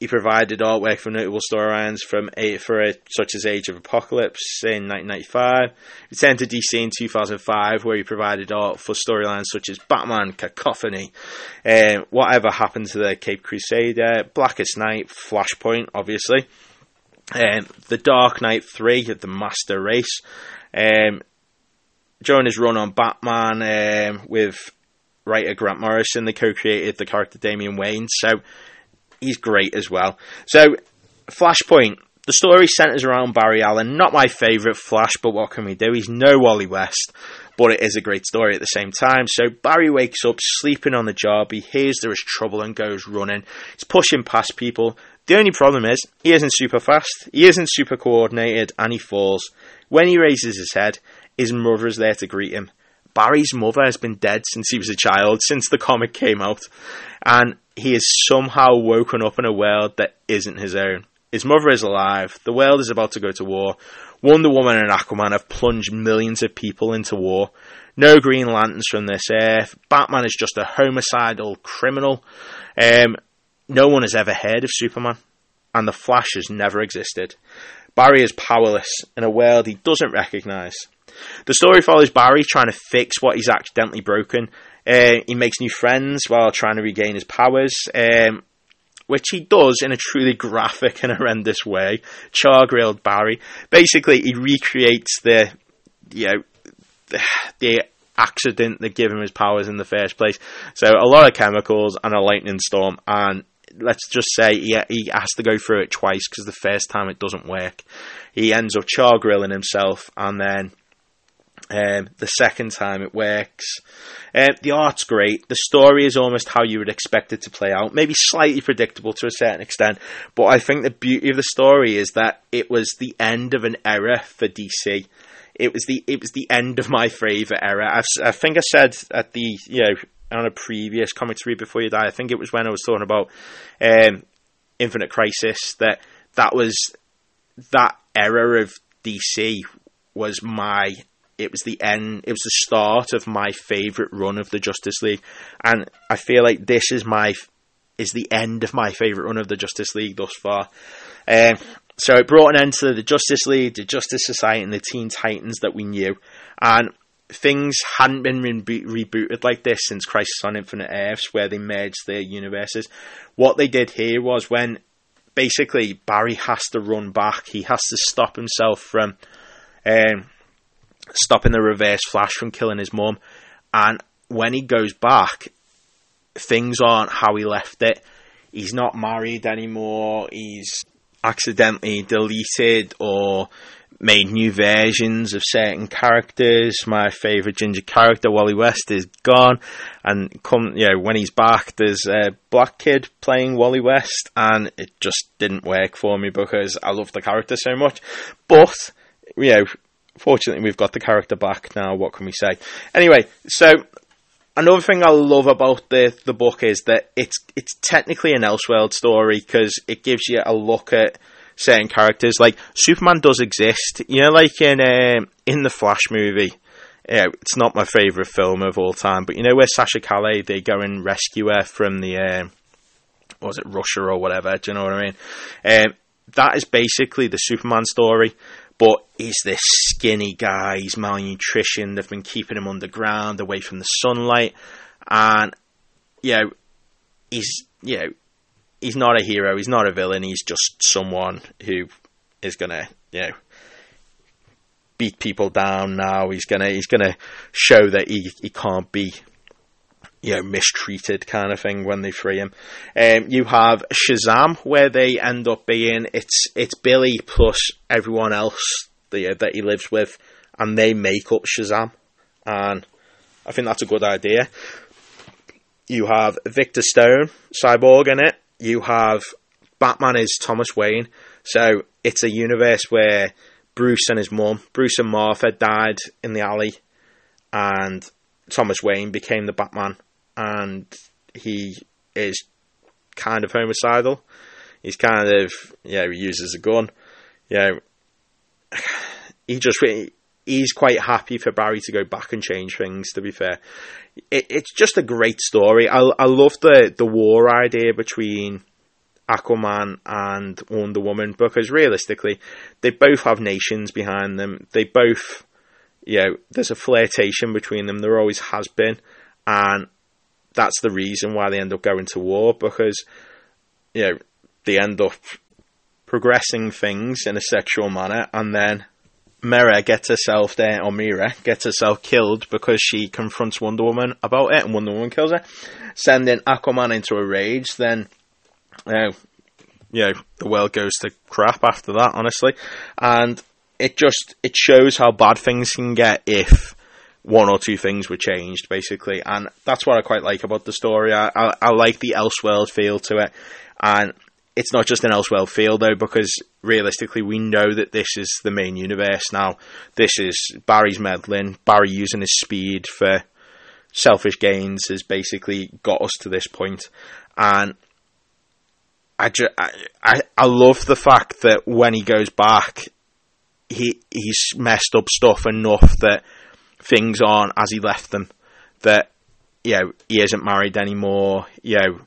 he provided artwork for notable storylines from for a, such as Age of Apocalypse in 1995. He returned to DC in 2005, where he provided art for storylines such as Batman, Cacophony, um, whatever happened to the Cape Crusader, Blackest Night, Flashpoint, obviously, um, The Dark Knight 3, The Master Race. Um, during his run on Batman um, with writer Grant Morrison, they co-created the character Damian Wayne. So he's great as well. So, Flashpoint. The story centers around Barry Allen. Not my favourite Flash, but what can we do? He's no Wally West, but it is a great story at the same time. So Barry wakes up sleeping on the job. He hears there is trouble and goes running. He's pushing past people. The only problem is he isn't super fast, he isn't super coordinated, and he falls. When he raises his head, his mother is there to greet him. Barry's mother has been dead since he was a child, since the comic came out. And he is somehow woken up in a world that isn't his own. His mother is alive. The world is about to go to war. Wonder Woman and Aquaman have plunged millions of people into war. No Green Lanterns from this earth. Batman is just a homicidal criminal. Um, no one has ever heard of Superman. And the Flash has never existed. Barry is powerless in a world he doesn't recognise. The story follows Barry trying to fix what he's accidentally broken uh, he makes new friends while trying to regain his powers, um, which he does in a truly graphic and horrendous way. Char grilled Barry. Basically, he recreates the, you know, the, the accident that gave him his powers in the first place. So a lot of chemicals and a lightning storm, and let's just say he, he has to go through it twice because the first time it doesn't work. He ends up char grilling himself, and then um, the second time it works. Uh, the art's great. The story is almost how you would expect it to play out. Maybe slightly predictable to a certain extent, but I think the beauty of the story is that it was the end of an era for DC. It was the it was the end of my favorite era. I, I think I said at the you know on a previous commentary before you die. I think it was when I was talking about um, Infinite Crisis that that was that era of DC was my it was the end it was the start of my favorite run of the Justice League. And I feel like this is my is the end of my favorite run of the Justice League thus far. Um, so it brought an end to the Justice League the Justice Society and the Teen Titans that we knew. And things hadn't been re- rebooted like this since Crisis on Infinite Earths where they merged their universes. What they did here was when basically Barry has to run back. He has to stop himself from um, stopping the reverse flash from killing his mum. And when he goes back, things aren't how he left it. He's not married anymore. He's accidentally deleted or made new versions of certain characters. My favourite ginger character, Wally West, is gone, and come you know when he's back, there's a black kid playing Wally West, and it just didn't work for me because I love the character so much. But you know, fortunately, we've got the character back now. What can we say? Anyway, so another thing I love about the the book is that it's it's technically an Elseworld story because it gives you a look at certain characters. Like Superman does exist, you know, like in uh, in the Flash movie. Yeah, it's not my favorite film of all time, but you know where Sasha Calle they go and rescue her from the uh, was it Russia or whatever? Do you know what I mean? Um, that is basically the Superman story but he's this skinny guy, he's malnutrition, they've been keeping him underground, away from the sunlight, and, you know, he's, you know, he's not a hero, he's not a villain, he's just someone who is gonna, you know, beat people down now, he's gonna, he's gonna show that he, he can't be you know, mistreated kind of thing when they free him. Um, you have Shazam, where they end up being it's it's Billy plus everyone else that, that he lives with, and they make up Shazam, and I think that's a good idea. You have Victor Stone, Cyborg in it. You have Batman is Thomas Wayne, so it's a universe where Bruce and his mum, Bruce and Martha, died in the alley, and Thomas Wayne became the Batman and he is kind of homicidal. He's kind of yeah, he uses a gun. Yeah, [SIGHS] he just he's quite happy for Barry to go back and change things. To be fair, it, it's just a great story. I I love the the war idea between Aquaman and Wonder Woman because realistically, they both have nations behind them. They both, you know, there's a flirtation between them. There always has been, and that's the reason why they end up going to war because you know they end up progressing things in a sexual manner and then Mera gets herself there, or Mera gets herself killed because she confronts Wonder Woman about it, and Wonder Woman kills her, sending Aquaman into a rage. Then, you know, the world goes to crap after that, honestly, and it just it shows how bad things can get if one or two things were changed, basically, and that's what I quite like about the story. I, I, I like the Elseworld feel to it, and it's not just an Elseworld feel though, because realistically, we know that this is the main universe now. This is Barry's meddling, Barry using his speed for selfish gains has basically got us to this point, and I, ju- I, I, I love the fact that when he goes back, he he's messed up stuff enough that things aren't as he left them. That you know he isn't married anymore. You know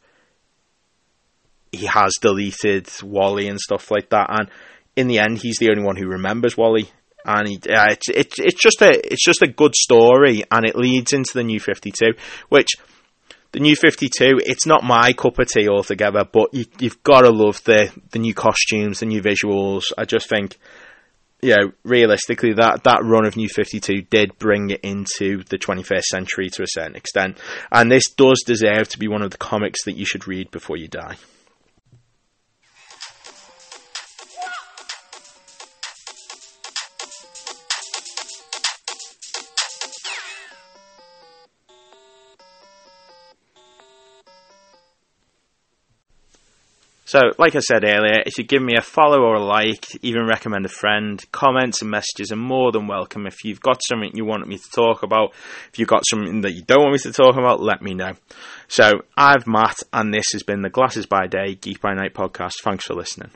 he has deleted Wally and stuff like that. And in the end, he's the only one who remembers Wally. And he, uh, it's it's it's just a it's just a good story, and it leads into the new Fifty Two, which the new 52 it's not my cup of tea altogether but you, have got to love the the new costumes the new visuals i just think you know, realistically, that, that run of New 52 did bring it into the 21st century to a certain extent. And this does deserve to be one of the comics that you should read before you die. So, like I said earlier, if you give me a follow or a like, even recommend a friend, comments and messages are more than welcome. If you've got something you want me to talk about, if you've got something that you don't want me to talk about, let me know. So, I've Matt, and this has been the Glasses by Day, Geek by Night podcast. Thanks for listening.